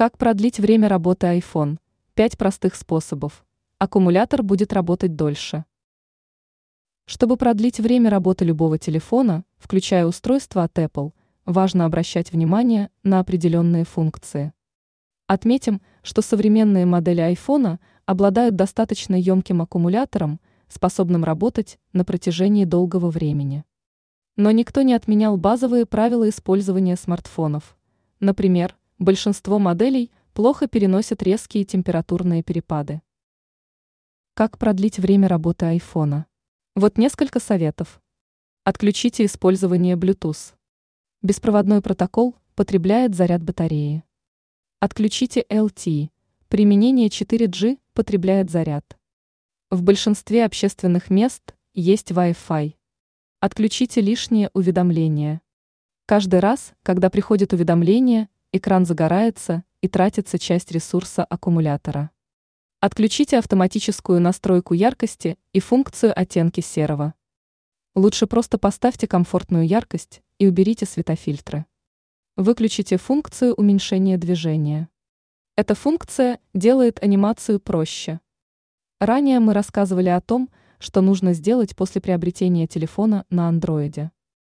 Как продлить время работы iPhone? Пять простых способов. Аккумулятор будет работать дольше. Чтобы продлить время работы любого телефона, включая устройство от Apple, важно обращать внимание на определенные функции. Отметим, что современные модели iPhone обладают достаточно емким аккумулятором, способным работать на протяжении долгого времени. Но никто не отменял базовые правила использования смартфонов. Например, большинство моделей плохо переносят резкие температурные перепады. Как продлить время работы айфона? Вот несколько советов. Отключите использование Bluetooth. Беспроводной протокол потребляет заряд батареи. Отключите LTE. Применение 4G потребляет заряд. В большинстве общественных мест есть Wi-Fi. Отключите лишние уведомления. Каждый раз, когда приходит уведомление, экран загорается и тратится часть ресурса аккумулятора. Отключите автоматическую настройку яркости и функцию оттенки серого. Лучше просто поставьте комфортную яркость и уберите светофильтры. Выключите функцию уменьшения движения. Эта функция делает анимацию проще. Ранее мы рассказывали о том, что нужно сделать после приобретения телефона на андроиде.